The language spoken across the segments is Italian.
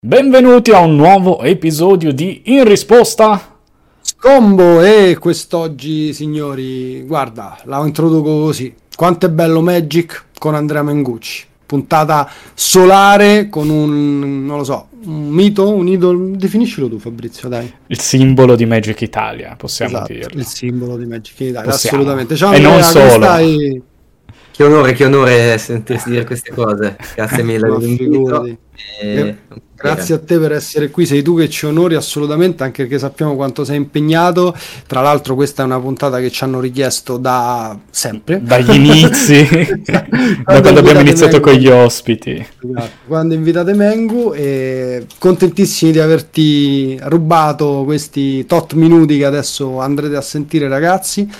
Benvenuti a un nuovo episodio di In risposta. Scombo e quest'oggi, signori, guarda, la introduco così. Quanto è bello Magic con Andrea Mengucci. Puntata solare con un, non lo so, un mito, un idolo. Definiscilo tu, Fabrizio, dai. Il simbolo di Magic Italia, possiamo Esatto, dirlo. il simbolo di Magic Italia, Possiamo. assolutamente. Ciao, E Andrea, non solo. stai? Che onore, che onore sentirsi dire queste cose. Grazie mille. E- Grazie a te per essere qui, sei tu che ci onori assolutamente, anche perché sappiamo quanto sei impegnato. Tra l'altro questa è una puntata che ci hanno richiesto da sempre. Dagli inizi, da quando abbiamo iniziato Mengu. con gli ospiti. Esatto, Quando invitate Mengu e contentissimi di averti rubato questi tot minuti che adesso andrete a sentire ragazzi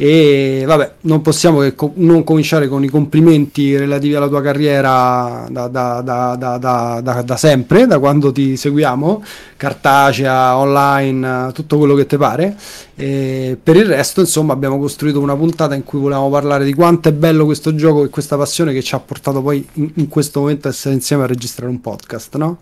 e vabbè non possiamo che co- non cominciare con i complimenti relativi alla tua carriera da, da- da- da- sempre da quando ti seguiamo cartacea online tutto quello che ti pare e per il resto insomma abbiamo costruito una puntata in cui volevamo parlare di quanto è bello questo gioco e questa passione che ci ha portato poi in, in questo momento a essere insieme a registrare un podcast no?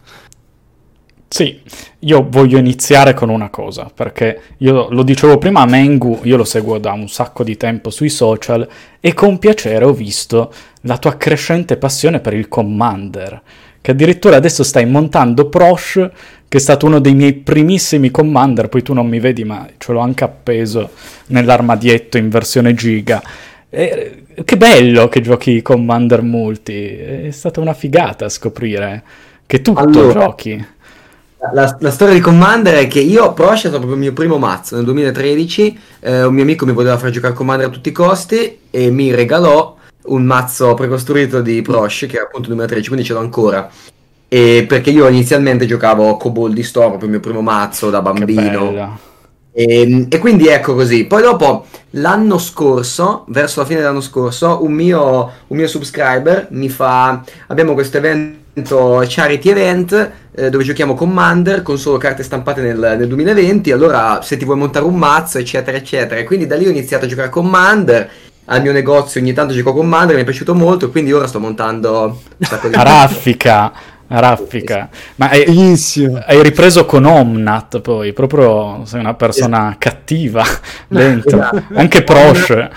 Sì, io voglio iniziare con una cosa, perché io lo dicevo prima a Mengu, io lo seguo da un sacco di tempo sui social e con piacere ho visto la tua crescente passione per il Commander, che addirittura adesso stai montando Prosh, che è stato uno dei miei primissimi Commander, poi tu non mi vedi ma ce l'ho anche appeso nell'armadietto in versione giga. E, che bello che giochi Commander multi, è stata una figata scoprire che tutto Allora, giochi. La, la storia di Commander è che io Prosh è stato proprio il mio primo mazzo nel 2013. eh, un mio amico mi voleva far giocare Commander a tutti i costi e mi regalò un mazzo precostruito di Prosh che era appunto il 2013, quindi ce l'ho ancora. E perché io inizialmente giocavo Kobold di Storm, proprio il mio primo mazzo da Che bambino. E, e quindi ecco così. Poi dopo, l'anno scorso, verso la fine dell'anno scorso, un mio, un mio subscriber mi fa... Abbiamo questo evento, charity event, eh, dove giochiamo Commander con solo carte stampate nel, nel 2020. Allora, se ti vuoi montare un mazzo, eccetera, eccetera. E quindi da lì ho iniziato a giocare a Commander. Al mio negozio ogni tanto gioco a Commander, mi è piaciuto molto. Quindi ora sto montando un sacco di A raffica, raffica. Ma hai, hai ripreso con Omnat poi, proprio sei una persona cattiva dentro. Esatto. Anche Prosh.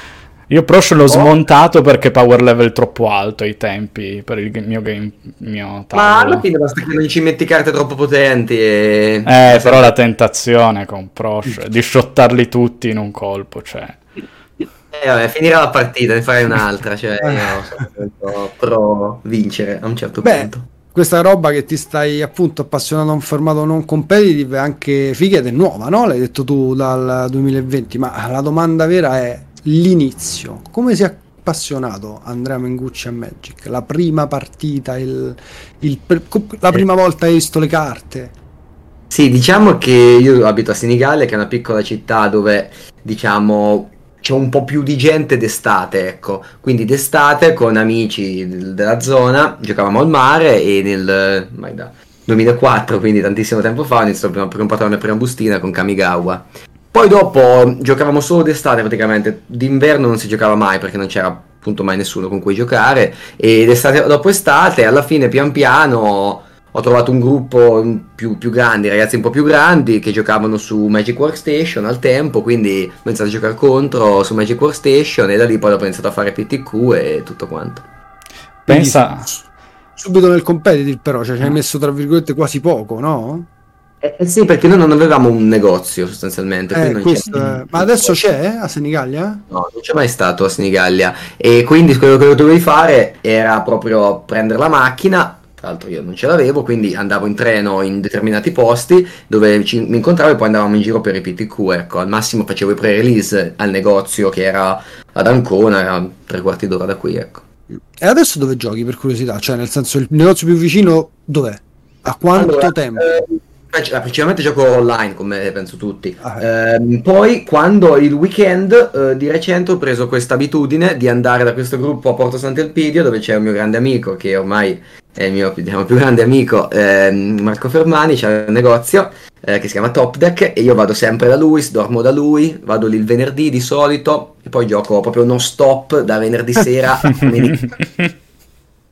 Io Prosh l'ho Oh. smontato perché power level troppo alto ai tempi per il mio game, mio Ma alla fine basta che non ci metti carte troppo potenti e... Eh, però la tentazione con Prosh di shottarli tutti in un colpo, cioè. Eh, vabbè, finirà la partita, ne farai un'altra, cioè io sono pro vincere a un certo Beh, punto. Questa roba che ti stai appunto appassionando a un formato non competitive è anche figa ed è nuova, no? L'hai detto tu dal 2020, ma la domanda vera è l'inizio. Come si è appassionato Andrea Mengucci a Magic? La prima partita, il, il la prima volta hai visto le carte? Sì, diciamo che io abito a Senigallia, che è una piccola città dove, diciamo, c'è un po' più di gente d'estate, ecco. Quindi d'estate con amici del- della zona giocavamo al mare e nel mai da 2004, quindi tantissimo tempo fa, ho iniziato comprare la mia prima bustina con Kamigawa. Poi dopo giocavamo solo d'estate praticamente, d'inverno non si giocava mai perché non c'era appunto mai nessuno con cui giocare e d'estate dopo estate alla fine pian piano ho trovato un gruppo più, più grandi, ragazzi un po' più grandi che giocavano su Magic Workstation al tempo, quindi ho iniziato a giocare contro su Magic Workstation e da lì poi ho iniziato a fare PTQ e tutto quanto. Pensa, Quindi, subito nel competitive però, cioè ci hai messo tra virgolette quasi poco, no? Eh, eh sì, perché noi non avevamo un negozio sostanzialmente, Eh, non questo è- Ma adesso c'è a Senigallia? No, non c'è mai stato a Senigallia e quindi quello che dovevi fare era proprio prendere la macchina, tra l'altro io non ce l'avevo, quindi andavo in treno in determinati posti dove ci, mi incontravo e poi andavamo in giro per i PTQ, ecco, al massimo facevo i pre-release al negozio che era ad Ancona, era tre quarti d'ora da qui, ecco. E adesso dove giochi per curiosità? Cioè, nel senso, il negozio più vicino dov'è? A quanto Allora, tempo? eh, principalmente gioco online, come penso tutti. Ah, Ehm, poi, quando il weekend, eh, di recente ho preso questa abitudine di andare da questo gruppo a Porto Sant'Elpidio, dove c'è un mio grande amico, che ormai è il mio diciamo, più grande amico, ehm, Marco Fermani, c'è un negozio eh, che si chiama Top Deck, e io vado sempre da lui, dormo da lui, vado lì il venerdì di solito, e poi gioco proprio non stop da venerdì sera a domenica.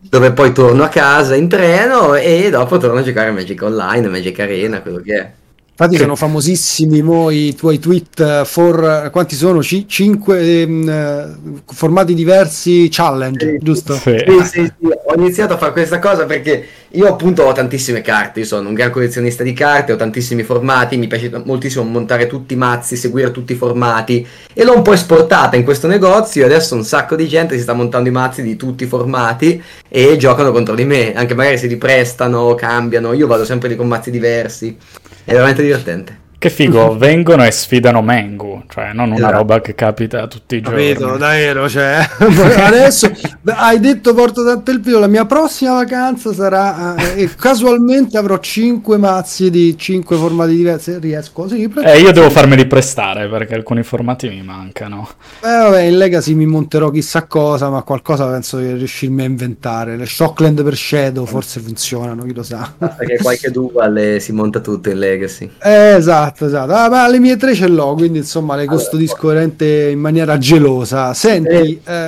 dove poi torno a casa in treno e dopo torno a giocare a Magic Online, Magic Arena, quello che è. Infatti sono famosissimi mo, i tuoi tweet for quanti sono? C- cinque ehm, formati diversi challenge, sì, giusto? Sì. Sì, sì, sì, Ho iniziato a fare questa cosa perché io appunto ho tantissime carte, io sono un gran collezionista di carte, ho tantissimi formati, mi piace moltissimo montare tutti i mazzi, seguire tutti i formati e l'ho un po' esportata in questo negozio e adesso un sacco di gente si sta montando i mazzi di tutti i formati e giocano contro di me, anche magari si riprestano, cambiano, io vado sempre con mazzi diversi. È veramente divertente. Che figo, vengono e sfidano Mengu, cioè non una esatto. roba che capita tutti i giorni. Capito, davvero, cioè, adesso hai detto porto tanto il video, la mia prossima vacanza sarà eh, e casualmente avrò 5 mazzi di 5 formati diversi, riesco sì, Eh, io devo farmeli prestare perché alcuni formati mi mancano. Eh vabbè, in Legacy mi monterò chissà cosa, ma qualcosa penso di riuscirmi a inventare. Le Shockland per Shadow forse funzionano, chi lo sa. Perché qualche dual si monta tutto in Legacy. Eh, esatto Esatto. Ah, ma le mie tre ce l'ho, quindi insomma le custodisco veramente in maniera gelosa. Senti, eh,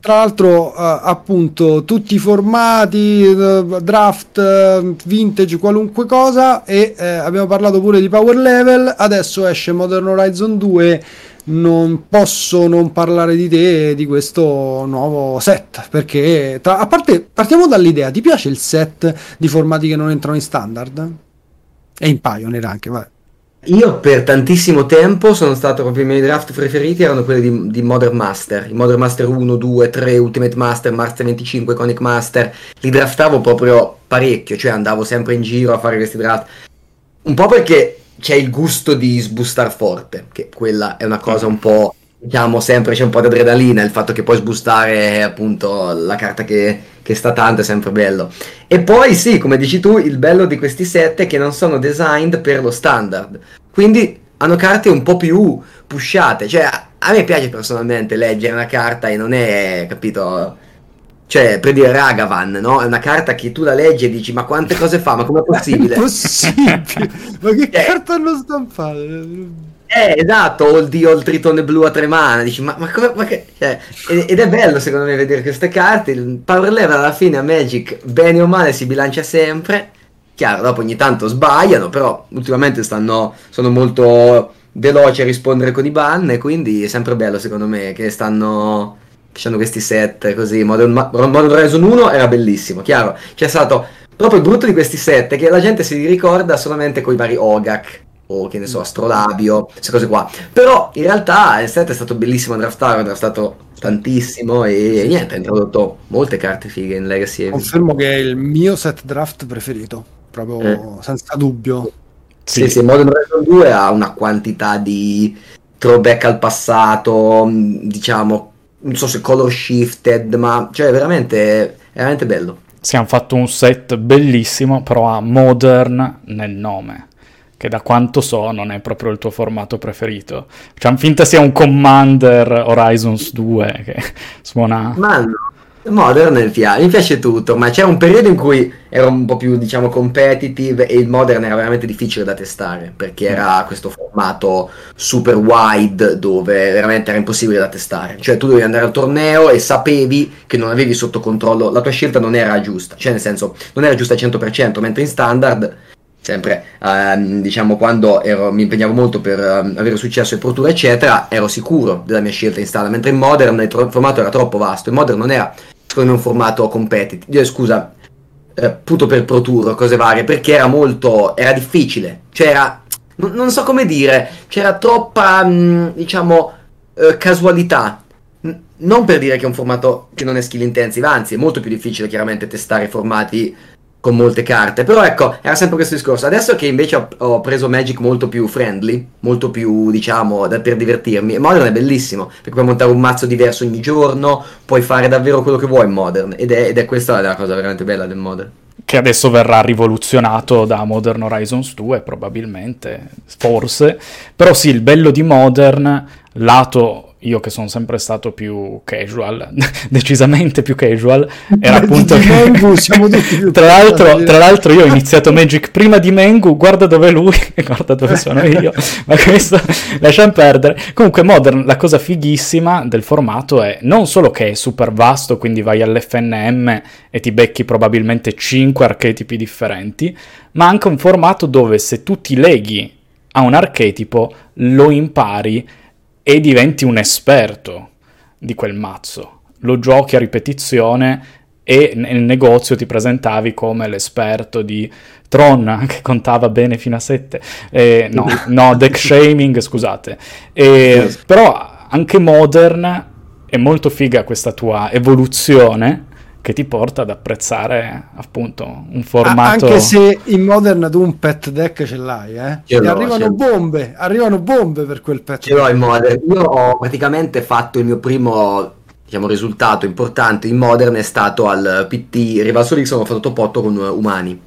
tra l'altro uh, appunto tutti i formati, uh, draft, uh, vintage, qualunque cosa e abbiamo parlato pure di power level, adesso esce Modern Horizon 2 non posso non parlare di te e di questo nuovo set perché tra, a parte partiamo dall'idea ti piace il set di formati che non entrano in standard? E in Pioneer anche, vabbè. Io per tantissimo tempo sono stato proprio i miei draft preferiti erano quelli di, di, Modern Master, i Modern Master 1, 2, 3, Ultimate Master, Master 25, Iconic Master, li draftavo proprio parecchio, cioè andavo sempre in giro a fare questi draft. Un po' perché c'è il gusto di sbustare forte, che quella è una cosa un po' diciamo sempre c'è un po' di adrenalina, il fatto che puoi sbustare appunto la carta che, che, sta tanto è sempre bello. E poi sì, come dici tu, il bello di questi set è che non sono designed per lo standard, quindi hanno carte un po' più pushate, cioè a me piace personalmente leggere una carta e non è, capito... Cioè, per dire Ragavan, no? È una carta che tu la leggi e dici, ma quante cose fa? Ma com'è possibile? È possibile? ma che eh. carta hanno stampato? Eh, esatto, o il tritone blu a tre mani, dici, ma, ma come, ma che... Cioè, ed è bello secondo me vedere queste carte, il power level alla fine a Magic, bene o male, si bilancia sempre, chiaro, dopo ogni tanto sbagliano, però ultimamente stanno, sono molto veloci a rispondere con i ban, e quindi è sempre bello secondo me che stanno... Che hanno questi set così, Modern, Modern Horizon 1 era bellissimo, chiaro, c'è stato proprio il brutto di questi set che la gente si ricorda solamente con i vari Ogak, o che ne so, astrolabio, queste cose qua. Però in realtà il set è stato bellissimo a draftare, ho draftato tantissimo e, niente, ha introdotto molte carte fighe in Legacy. Confermo che è il mio set draft preferito, proprio eh. senza dubbio. Sì, sì, sì Modern Horizon 2 ha una quantità di throwback al passato, diciamo, non so se color shifted, ma cioè veramente, è veramente bello. Si hanno fatto un set bellissimo, però ha modern nel nome che da quanto so non è proprio il tuo formato preferito. Facciamo finta sia un Commander Horizons 2 che suona... Ma no, Modern mi piace, mi piace tutto, ma c'era un periodo in cui era un po' più, diciamo, competitive e il Modern era veramente difficile da testare, perché era questo formato super wide dove veramente era impossibile da testare. Cioè tu dovevi andare al torneo e sapevi che non avevi sotto controllo, la tua scelta non era giusta, cioè nel senso non era giusta al 100%, mentre in standard sempre ehm, diciamo quando ero, mi impegnavo molto per ehm, avere successo in Pro Tour eccetera ero sicuro della mia scelta in strada mentre in Modern il tro- formato era troppo vasto in Modern non era secondo me un formato competitive. Eh, scusa eh, appunto per Pro Tour cose varie perché era molto era difficile cioè era non, so come dire c'era troppa mh, mm, diciamo eh, casualità. Non per dire che è un formato che non è skill intensive anzi è molto più difficile chiaramente testare formati con molte carte. Però ecco, era sempre questo discorso. Adesso che invece ho, ho preso Magic molto più friendly, molto più, diciamo, da, per divertirmi, Modern è bellissimo, perché puoi montare un mazzo diverso ogni giorno, puoi fare davvero quello che vuoi in Modern, ed è, ed è questa la cosa veramente bella del Modern. Che adesso verrà rivoluzionato da Modern Horizons 2, probabilmente, forse. Però sì, il bello di Modern, lato io che sono sempre stato più casual, decisamente più casual, era appunto che... Mengu, siamo tutti più tra, l'altro, tra l'altro io ho iniziato Magic prima di Mengu, guarda dove è lui, guarda dove sono io, ma questo lasciamo perdere. Comunque Modern, la cosa fighissima del formato è non solo che è super vasto, quindi vai all'FNM e ti becchi probabilmente 5 archetipi differenti, ma anche un formato dove se tu ti leghi a un archetipo lo impari e diventi un esperto di quel mazzo. Lo giochi a ripetizione e nel negozio ti presentavi come l'esperto di Tron, che contava bene fino a 7. Eh, no, no, deck shaming, scusate. Eh, però anche Modern è molto figa questa tua evoluzione che ti porta ad apprezzare appunto un formato anche se in Modern tu un pet deck ce l'hai eh? Ce e l'ho, arrivano bombe arrivano bombe per quel pet Ce l'ho in Modern. Io ho praticamente fatto il mio primo diciamo, risultato importante in Modern è stato al PT Rivalso X, ho fatto top 8 con umani.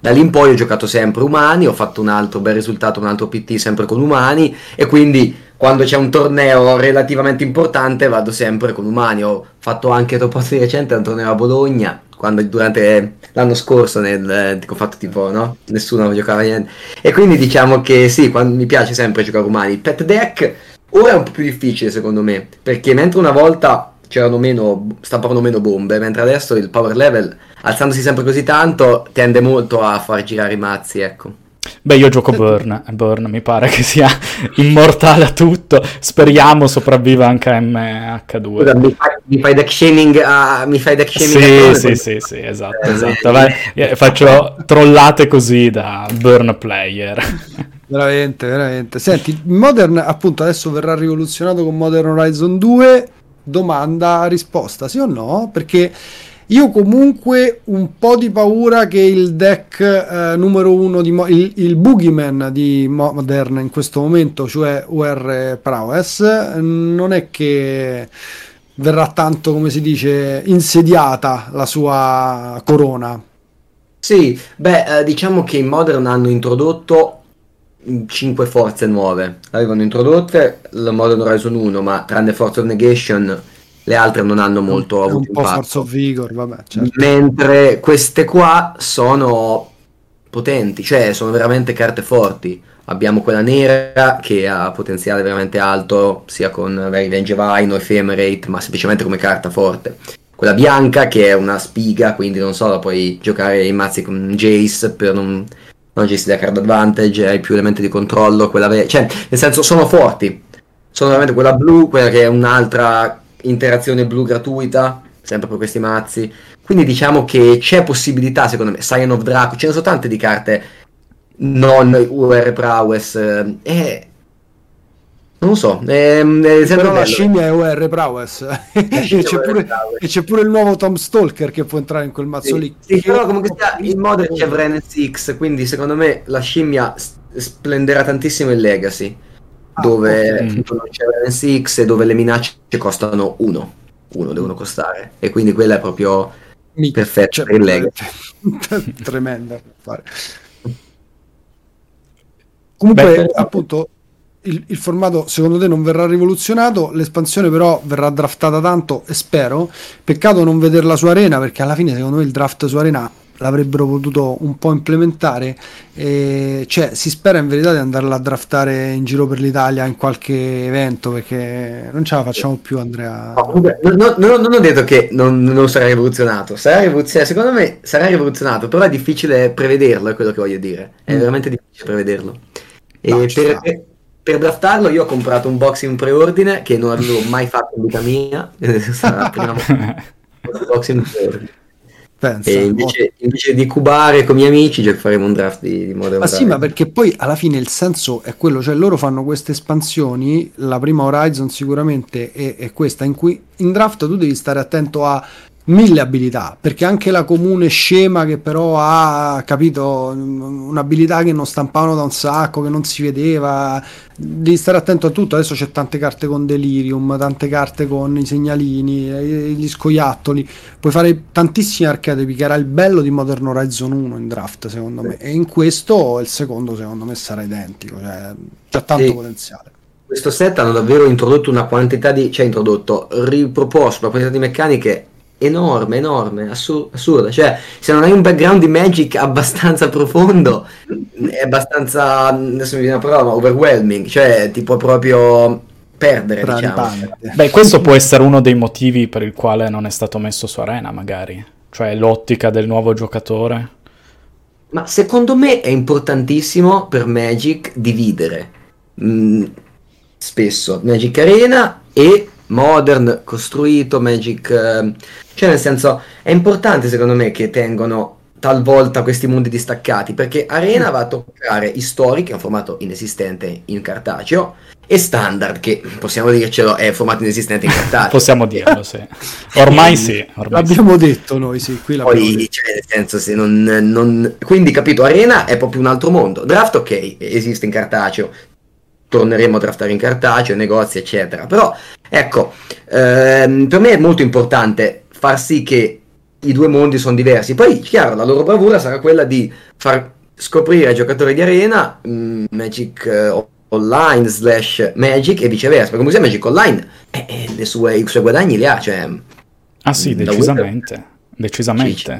Da lì in poi ho giocato sempre umani, ho fatto un altro bel risultato, un altro PT sempre con umani e quindi quando c'è un torneo relativamente importante vado sempre con umani. Ho fatto anche 8 di recente un torneo a Bologna, quando durante l'anno scorso nel, ho fatto tipo no, nessuno giocava niente. E quindi diciamo che sì, quando, mi piace sempre giocare umani. Pet deck ora è un po' più difficile secondo me, perché mentre una volta c'erano meno, stampavano meno bombe, mentre adesso il power level, alzandosi sempre così tanto, tende molto a far girare i mazzi, ecco. Beh, io gioco Burn, e Burn mi pare che sia immortale a tutto. Speriamo sopravviva anche a MH2. Scusa, mi fai, mi fai deck shaming a... Mi fai deck shaming Sì, sì, sì, sì, esatto, Eh, esatto. Vai, eh, faccio trollate così da Burn player. veramente veramente senti Modern appunto adesso verrà rivoluzionato con Modern Horizon 2 domanda risposta sì o no perché io comunque un po' di paura che il deck eh, numero uno di Mo- il, il Boogeyman di Modern in questo momento, cioè UR Prowess, non è che verrà tanto, come si dice, insediata la sua corona. Sì, beh, eh, diciamo che in Modern hanno introdotto 5 forze nuove. Avevano introdotte la Modern Horizon 1, ma tranne Force of Negation, le altre non hanno molto un avuto po' impatto. Force of Vigor, vabbè, certo. Mentre queste qua sono potenti, cioè sono veramente carte forti. Abbiamo quella nera che ha potenziale veramente alto, sia con Revenge Vine o Ephemerate, ma semplicemente come carta forte. Quella bianca che è una spiga, quindi non so, la puoi giocare in mazzi con Jace per non, non Jace da card advantage, hai più elementi di controllo, quella ve- cioè nel senso sono forti. Sono veramente quella blu, quella che è un'altra interazione blu gratuita, sempre per questi mazzi. Quindi diciamo che c'è possibilità, secondo me, Scion of Draco, ce ne sono tante di carte non UR Prowess. eh, non lo so, è, è sempre Però la scimmia è UR Prowess e, c'è pure, e c'è pure il nuovo Tom Stalker che può entrare in quel mazzo Sì, lì. sì, però comunque sia, in Modern c'è Vren X, quindi secondo me la scimmia splenderà tantissimo in Legacy, Ah, dove ok. appunto non c'è Vren X e dove le minacce costano uno, uno devono costare, e quindi quella è proprio Mi- perfetta cioè, per il Legacy. tremenda. Comunque, Beh, appunto, il, il formato secondo te non verrà rivoluzionato, l'espansione però verrà draftata tanto e spero. Peccato non vederla su Arena perché alla fine secondo me il draft su Arena l'avrebbero potuto un po' implementare. E, cioè, si spera in verità di andarla a draftare in giro per l'Italia in qualche evento perché non ce la facciamo più, Andrea. No, no- no- no- non ho detto che non, non sarà rivoluzionato, sarà rivoluzionato, secondo me sarà rivoluzionato, però è difficile prevederlo, è quello che voglio dire, è Mm. veramente difficile prevederlo. E per. Per- draftarlo io ho comprato un box in preordine che non avevo mai fatto in vita mia, sarà la prima box in preordine. Pensa, E invece, invece di cubare con i miei amici gio- faremo un draft di, di Modern Ma sì, ma perché poi alla fine il senso è quello, cioè loro fanno queste espansioni, la prima Horizon sicuramente è, è questa, in cui in draft tu devi stare attento a mille abilità, perché anche la comune scema che però ha, capito, un'abilità che non stampavano da un sacco, che non si vedeva, devi stare attento a tutto, adesso c'è tante carte con Delirium, tante carte con i segnalini, eh, gli scoiattoli, puoi fare tantissimi archetipi che era il bello di Modern Horizon 1 in draft secondo me. E in questo il secondo secondo me sarà identico cioè c'ha tanto Sì. potenziale. questo set hanno davvero introdotto una quantità di, cioè introdotto, riproposto una quantità di meccaniche enorme, enorme, assur- assurda. Cioè, se non hai un background di Magic abbastanza profondo, è abbastanza, adesso mi viene una parola, overwhelming, cioè ti può proprio perdere, diciamo. Beh, questo può essere uno dei motivi per il quale non è stato messo su Arena, magari. Cioè, l'ottica del nuovo giocatore. Ma secondo me è importantissimo per Magic dividere. Mm, spesso Magic Arena e Modern costruito, Magic... Eh, cioè nel senso è importante secondo me che tengono talvolta questi mondi distaccati perché Arena va a toccare Historic, che è un formato inesistente in cartaceo, e Standard, che possiamo dircelo è formato inesistente in cartaceo. possiamo dirlo, sì. Ormai sì. Ormai l'abbiamo sì. detto noi, sì. Qui Poi, cioè, nel senso, se non, non... Quindi, capito, Arena è proprio un altro mondo. Draft, ok, esiste in cartaceo, torneremo a draftare in cartaceo, negozi, eccetera. Però, ecco, ehm, per me è molto importante far sì che i due mondi sono diversi. Poi, chiaro, la loro bravura sarà quella di far scoprire ai giocatori di arena mh, mm, Magic eh, Online slash Magic e viceversa. Perché Museo Magic Online eh, eh, sue, i suoi guadagni li ha. Cioè, ah sì, decisamente. Decisamente.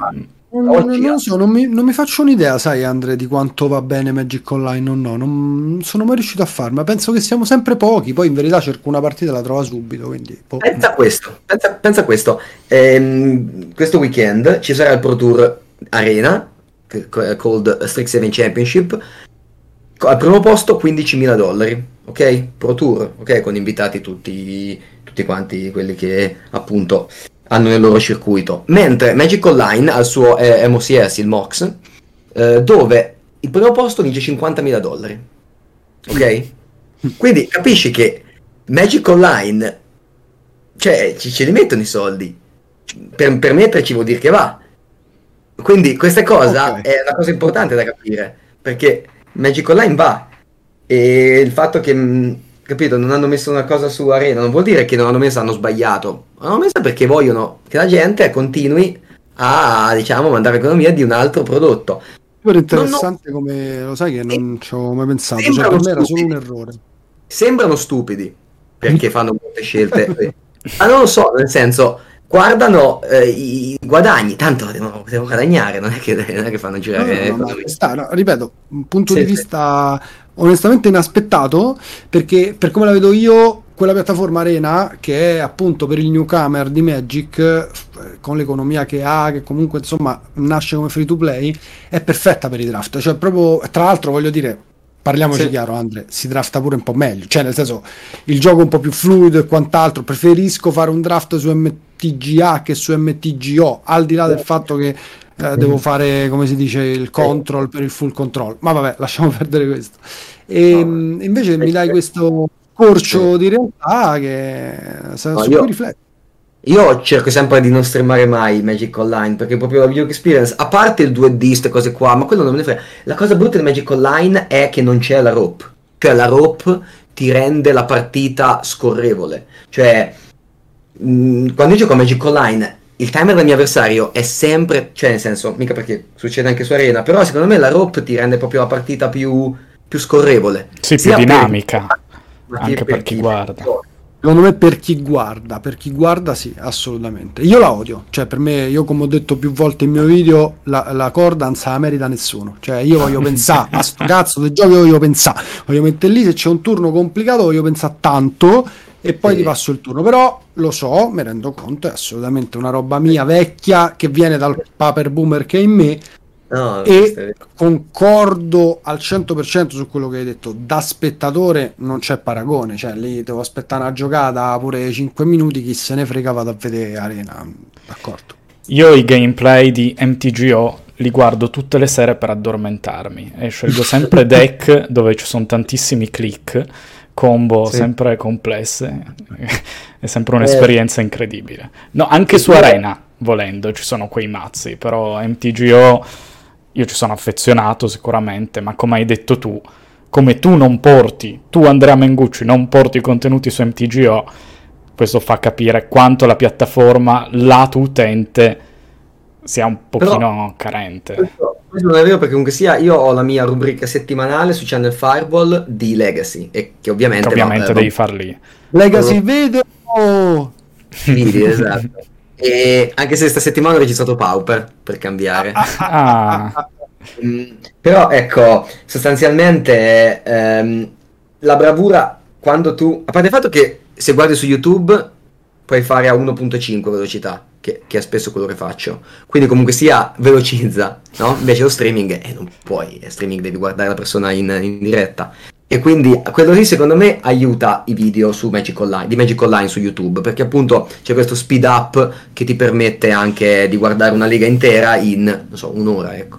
Non, non, non, so, non mi, non mi, faccio un'idea, sai Andre, di quanto va bene Magic Online o no. Non sono mai riuscito a farlo, ma penso che siamo sempre pochi. Poi in verità cerco una partita e la trova subito. Quindi, po- pensa a questo, pensa, pensa a questo. Ehm, questo weekend ci sarà il Pro Tour Arena, called Strix 7 Championship. Al primo posto 15.000 dollari, ok? Pro Tour, ok? Con invitati tutti, tutti quanti quelli che appunto hanno nel loro circuito. Mentre Magic Online ha il suo eh, MOCS, il MOX, eh, dove il primo posto vince 50.000 dollari. Ok? Quindi capisci che Magic Online, cioè, ci, ce li mettono i soldi. Per, per metterci vuol dire che va. Quindi questa cosa okay. è una cosa importante da capire, perché Magic Online va. E il fatto che capito, non hanno messo una cosa su Arena, non vuol dire che non hanno messo, hanno sbagliato. Hanno messo perché vogliono che la gente continui a, diciamo, mandare economia di un altro prodotto. Però interessante non, come, lo sai che non ci ho mai pensato, cioè per me era solo un errore. Sembrano stupidi, perché fanno molte scelte. Ma non lo so, nel senso, guardano eh, i guadagni, tanto devono, devono guadagnare, non è, che, non è che fanno girare... No, no, no, sta, no, ripeto, un punto sì, di vista onestamente inaspettato, perché per come la vedo io, quella piattaforma Arena, che è appunto per il newcomer di Magic, eh, con l'economia che ha, che comunque insomma nasce come free to play, è perfetta per i draft. Cioè, proprio, tra l'altro, voglio dire, parliamoci sì. chiaro, Andre, si drafta pure un po' meglio. Cioè, nel senso, il gioco è un po' più fluido e quant'altro. Preferisco fare un draft su MTGA che su MTGO, al di là del fatto che eh, devo mhm. fare come si dice il control per il full control ma vabbè lasciamo perdere questo e no. invece mi dai questo corcio di realtà che su no, cui rifletto io cerco sempre di non streamare mai Magic Online perché proprio la video experience, a parte il 2D, queste cose qua, ma quello non me ne frega. La cosa brutta di Magic Online è che non c'è la rope. Cioè la rope ti rende la partita scorrevole. Cioè, mh, mm, quando io gioco a Magic Online il timer del mio avversario è sempre, cioè nel senso, mica perché succede anche su Arena, però secondo me la rope ti rende proprio la partita più, più scorrevole. Sì, più dinamica, per, anche per, per chi guarda. Secondo me per chi guarda, per chi guarda sì, assolutamente. Io la odio, cioè per me, io come ho detto più volte in mio video, la, la corda non se la merita nessuno. Cioè io voglio pensare, a sto cazzo del gioco voglio pensare, voglio mettere lì, se c'è un turno complicato voglio pensare tanto e poi sì. ti passo il turno. Però lo so, mi rendo conto, è assolutamente una roba mia vecchia che viene dal paper boomer che è in me. No, e concordo al 100% su quello che hai detto. Da spettatore non c'è paragone, cioè lì devo aspettare una giocata pure 5 minuti. Chi se ne frega vado a vedere Arena. D'accordo. Io i gameplay di MTGO li guardo tutte le sere per addormentarmi e scelgo sempre deck dove ci sono tantissimi click combo sì. sempre complesse, è sempre un'esperienza eh. incredibile. No, anche su Arena, volendo, ci sono quei mazzi, però MTGO io ci sono affezionato sicuramente, ma come hai detto tu, come tu non porti, tu Andrea Mengucci non porti i contenuti su MTGO, questo fa capire quanto la piattaforma, lato utente, sia un pochino Però, carente. Questo, questo, non è vero perché comunque sia io ho la mia rubrica settimanale su Channel Fireball di Legacy e che ovviamente, che ovviamente no, devi far lì. Legacy video! Video, esatto. E anche se questa settimana ho registrato Pauper per cambiare. Ah. Mm, però ecco, sostanzialmente ehm, la bravura quando tu... A parte il fatto che se guardi su YouTube puoi fare a 1.5 velocità, che, che, è spesso quello che faccio. Quindi comunque sia velocizza, no? Invece lo streaming, eh, non puoi, è streaming devi guardare la persona in, in diretta. E quindi quello lì secondo me aiuta i video Magic Online, di Magic Online su YouTube, perché appunto c'è questo speed up che ti permette anche di guardare una lega intera in, non so, un'ora, ecco.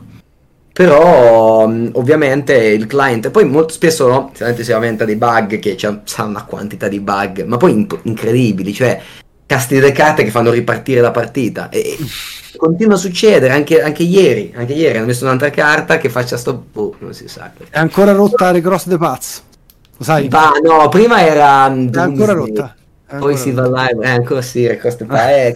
Però ovviamente il client, poi molto spesso no, si lamenta dei bug, che c'è una quantità di bug, ma poi in- incredibili, cioè casti delle carte che fanno ripartire la partita. E continua a succedere, anche, anche, ieri. Anche ieri hanno messo un'altra carta che faccia sto... Oh, non si sa. È ancora rotta Recross the Paz. Lo sai? Ma no, prima era... È ancora rotta. È poi si va live, eh, ancora sì, the Paz. Eh,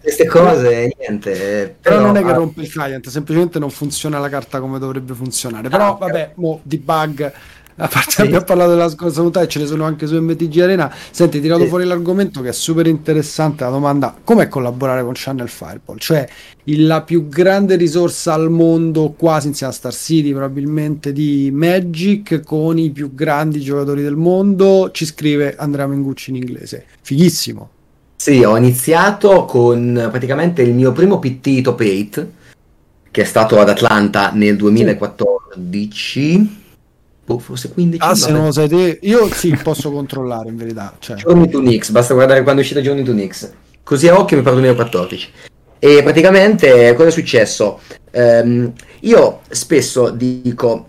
Queste cose, niente. Però, però, non è che rompe il client, semplicemente non funziona la carta come dovrebbe funzionare. Però ah, vabbè, mo, di bug a parte sì. abbiamo parlato della scorsa puntata e ce ne sono anche su MTG Arena. Senti tirato sì. fuori l'argomento che è super interessante la domanda come collaborare con Channel Fireball? Cioè la più grande risorsa al mondo quasi insieme a Star City probabilmente di Magic con i più grandi giocatori del mondo ci scrive Andrea Mengucci in inglese. Fighissimo. Sì ho iniziato con praticamente il mio primo PT Top 8 che è stato ad Atlanta nel 2014 boh, forse 15. Ah, se non lo sai te, io sì, posso controllare in verità. Cioè. Journey to Nix, basta guardare quando è uscita Journey to Nix. Così a occhio mi parlo 2014. E praticamente cosa è successo? Um, io spesso dico,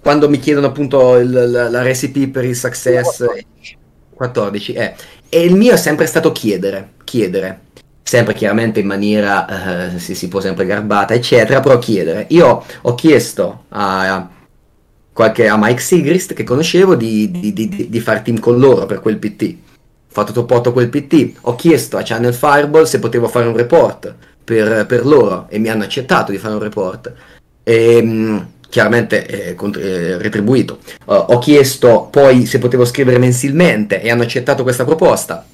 quando mi chiedono appunto il, la, la, recipe per il success 14, 14 eh, e il mio è sempre stato chiedere, chiedere sempre chiaramente in maniera uh, si, si può sempre garbata eccetera però chiedere io ho chiesto a, qualche, a Mike Sigrist che conoscevo di, di, di, di fare team con loro per quel PT. Ho fatto topotto quel PT, ho chiesto a Channel Fireball se potevo fare un report per, per loro e mi hanno accettato di fare un report. E, ehm, chiaramente eh, cont- eh, retribuito. Uh, ho chiesto poi se potevo scrivere mensilmente e hanno accettato questa proposta.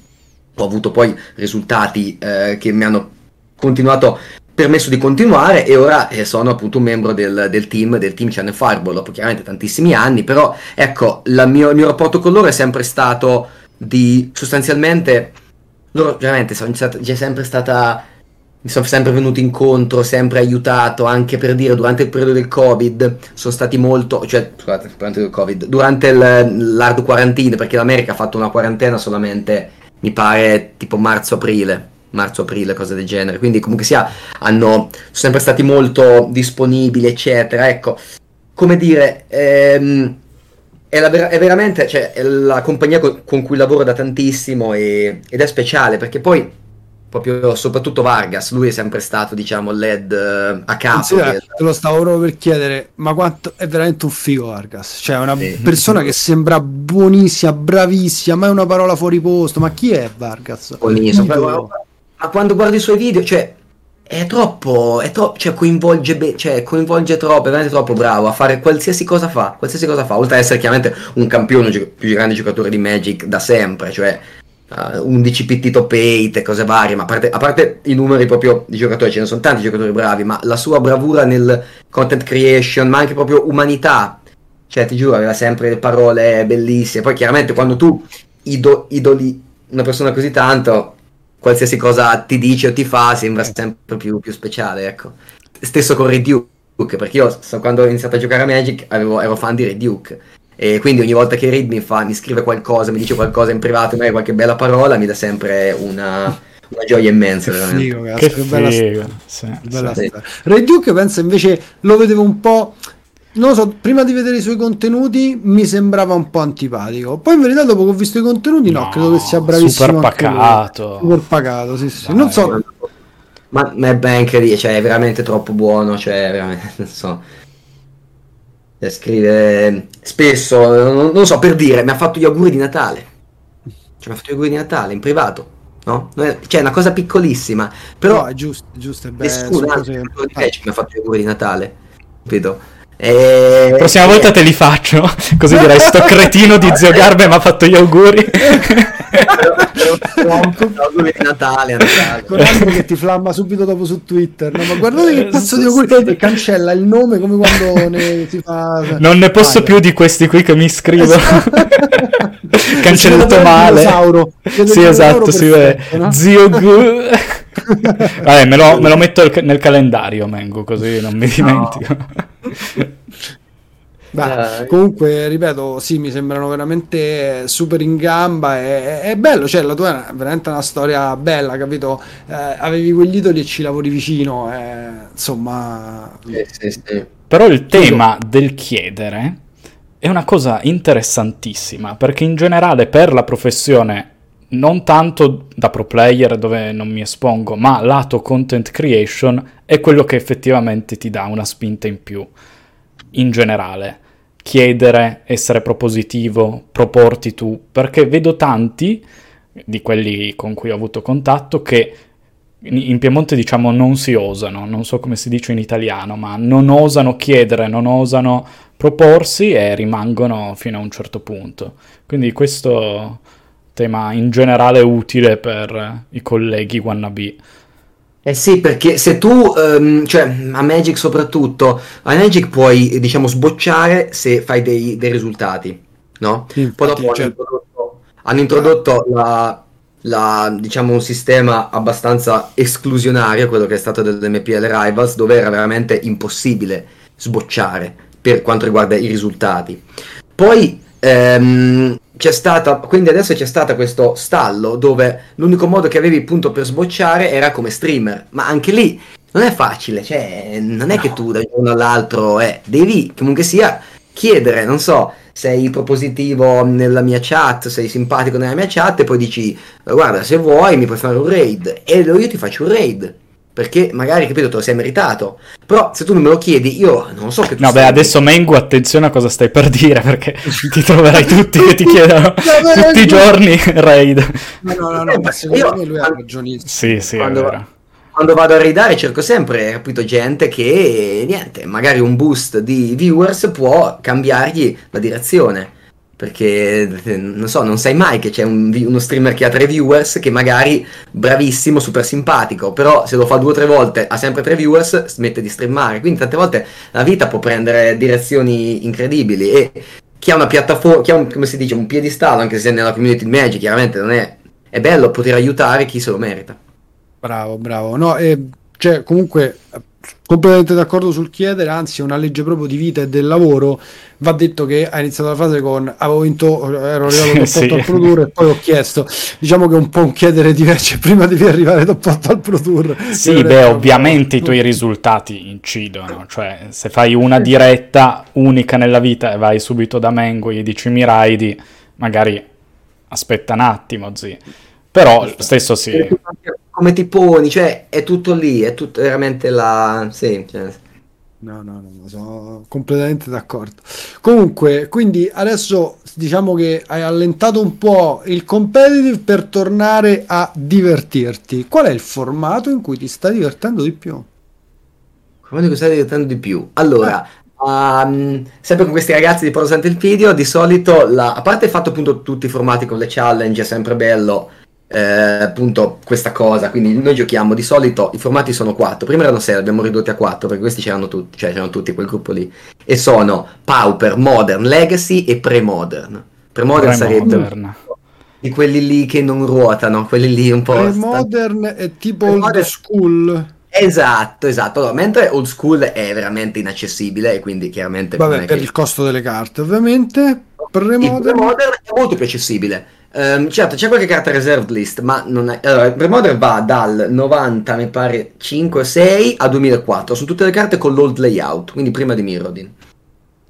Ho avuto poi risultati eh, che mi hanno continuato permesso di continuare e ora eh, sono appunto un membro del, del, team del team Channel Fireball dopo chiaramente tantissimi anni però ecco mio, il mio rapporto con loro è sempre stato di sostanzialmente loro veramente c'è sempre stata mi sono sempre venuti incontro, sempre aiutato, anche per dire durante il periodo del Covid sono stati molto, cioè scusate, durante il Covid, durante il, l'hard quarantine, perché l'America ha fatto una quarantena solamente, mi pare, tipo marzo-aprile, marzo-aprile, cose del genere. Quindi comunque sia, hanno, sono sempre stati molto disponibili, eccetera. Ecco, come dire, ehm, è, la, è, veramente cioè, è la compagnia con, con, cui lavoro da tantissimo e, ed è speciale perché poi proprio soprattutto Vargas, lui è sempre stato, diciamo, led uh, a capo. Sì, te lo stavo proprio per chiedere, ma quanto è veramente un figo Vargas? Cioè, una sì. persona che sembra buonissima, bravissima, ma è una parola fuori posto. Ma chi è Vargas? Buonissimo ma quando guardi i suoi video, cioè, è troppo, è troppo, cioè, coinvolge, be- cioè, coinvolge troppo, è veramente troppo bravo a fare qualsiasi cosa fa, qualsiasi cosa fa, oltre ad essere chiaramente un campione, un più grande giocatore di Magic da sempre, cioè, uh, 11 PT top 8 e cose varie, ma a parte, a parte, i numeri proprio di giocatori, ce ne sono tanti giocatori bravi, ma la sua bravura nel content creation, ma anche proprio umanità, cioè, ti giuro, aveva sempre le parole bellissime, poi chiaramente quando tu ido- idoli una persona così tanto qualsiasi cosa ti dice o ti fa sembra sempre più, più speciale, ecco. Stesso con Red Duke, perché io so, quando ho iniziato a giocare a Magic avevo, ero fan di Red Duke. E quindi ogni volta che Reed mi, fa, mi scrive qualcosa, mi dice qualcosa in privato, magari qualche bella parola, mi dà sempre una, una gioia immensa. Che figo, cazzo, che, che bella, figo. Sì, bella sì. Red Duke pensa invece lo vedevo un po' non lo so, prima di vedere i suoi contenuti mi sembrava un po' antipatico. Poi in verità dopo che ho visto i contenuti no, no credo che sia bravissimo. Super pacato. Super pacato, sì, sì. Dai, non so. Ma, ma è ben incredibile, cioè è veramente troppo buono, cioè veramente, non so. Cioè, scrive spesso, non, non so, per dire, mi ha fatto gli auguri di Natale. Cioè mi ha fatto gli auguri di Natale in privato no? Cioè, è una cosa piccolissima, però... No, è giusto, è giusto, è bello. Nessuno mi ha fatto gli auguri di Natale, capito? E... La prossima volta te li faccio, così direi sto cretino di zio Garbe mi ha fatto gli auguri. auguri di Natale, Natale. Con che ti flamma subito dopo su Twitter. No, ma guardate che cazzo di auguri e cancella il nome come quando ne si fa. Non ne posso Vai. più di questi qui che mi scrivo. Cancellato Cancellato male. Sì, esatto, si vede. Zio Gu. Vabbè, me lo, me lo metto nel calendario, Mengo, così non mi dimentico. Beh, comunque, ripeto, sì, mi sembrano veramente super in gamba. È, è bello, cioè, la tua è veramente una storia bella, capito? Eh, avevi quegli idoli e ci lavori vicino. eh, insomma, Sì, sì, sì. Però il tema del chiedere è una cosa interessantissima, perché in generale per la professione, non tanto da pro player dove non mi espongo, ma lato content creation, è quello che effettivamente ti dà una spinta in più. In generale, chiedere, essere propositivo, proporti tu, perché vedo tanti di quelli con cui ho avuto contatto che in Piemonte diciamo non si osano, non so come si dice in italiano, ma non osano chiedere, non osano proporsi e rimangono fino a un certo punto. Quindi questo tema in generale utile per i colleghi wannabe. Eh sì, perché se tu, ehm, cioè a Magic soprattutto, a Magic puoi, diciamo, sbocciare se fai dei, dei risultati, no? Sì, Poi infatti, dopo cioè- hanno introdotto, hanno introdotto la, la, diciamo, un sistema abbastanza esclusionario, quello che è stato dell'MPL Rivals, dove era veramente impossibile sbocciare per quanto riguarda i risultati. Poi ehm, c'è stata, quindi adesso c'è stato questo stallo dove l'unico modo che avevi appunto per sbocciare era come streamer, ma anche lì non è facile, cioè non è che tu da un giorno all'altro eh, devi comunque sia chiedere, non so, sei propositivo nella mia chat, sei simpatico nella mia chat e poi dici guarda se vuoi mi puoi fare un raid e io ti faccio un raid. Perché magari, capito, te lo sei meritato. Però se tu non me lo chiedi, io non so che tu No, beh, sei- adesso Mengu, attenzione a cosa stai per dire, perché ti troverai tutti che ti chiedono tutti i giorni raid. no, no, no, no, ma secondo me lui ha ragionissimo. Sì, sì, è Quando- vero. quando vado a raidare cerco sempre, capito, gente che, niente, magari un boost di viewers può cambiargli la direzione. Perché, eh, non so, non sai mai che c'è un uno streamer che ha tre viewers, che magari bravissimo, super simpatico, però se lo fa due o tre volte, ha sempre tre viewers, smette di streamare. Quindi tante volte la vita può prendere direzioni incredibili e chi ha una piattaforma, chi ha un, come si dice, un piedistallo, anche se nella community di Magic, chiaramente non è... È bello poter aiutare chi se lo merita. Bravo, bravo. No, e, cioè, comunque, eh, completamente d'accordo sul chiedere, anzi, è una legge proprio di vita e del lavoro. Va detto che ha iniziato la frase con avevo vinto, ero arrivato top sì. 8 al Pro Tour e poi ho chiesto. Diciamo che è un po' un chiedere diverso prima devi arrivare top 8 al Pro Tour. Sì, beh, ovviamente i tuoi risultati incidono, cioè se fai una diretta unica nella vita e vai subito da Mengo e gli dici mi raidi, magari aspetta un attimo, zi. Però lo stesso sì. Come ti poni, cioè è tutto lì, è tutto veramente la... Sì, cioè, No, no, no, sono completamente d'accordo. Comunque, quindi adesso diciamo che hai allentato un po' il competitive per tornare a divertirti. Qual è il formato in cui ti stai divertendo di più? come dico, stai diventando di più. Allora, ehm, sempre con questi ragazzi di Prosente il Video, di solito, la- a parte il fatto appunto tutti i formati con le challenge, è sempre bello, eh, appunto questa cosa, quindi noi giochiamo, di solito i formati sono quattro, prima erano sei, li abbiamo ridotti a quattro, perché questi c'erano tutti, cioè c'erano tutti quel gruppo lì, e sono Pauper, Modern, Legacy e Pre-Modern. Pre-Modern sarebbe di quelli lì che non ruotano, quelli lì un po'... Pre-modern è tipo old Pre-modern- school. Esatto, esatto. Allora, mentre old school è veramente inaccessibile e quindi chiaramente Vabbè, per che- il costo delle carte, ovviamente. il Pre-modern. Pre-Modern è molto più accessibile. Ehm, certo, c'è qualche carta reserved list, ma non è... Allora, il Pre-Modern va dal 90, mi pare, 5-6 a 2004. Sono tutte le carte con l'old layout, quindi prima di Mirrodin.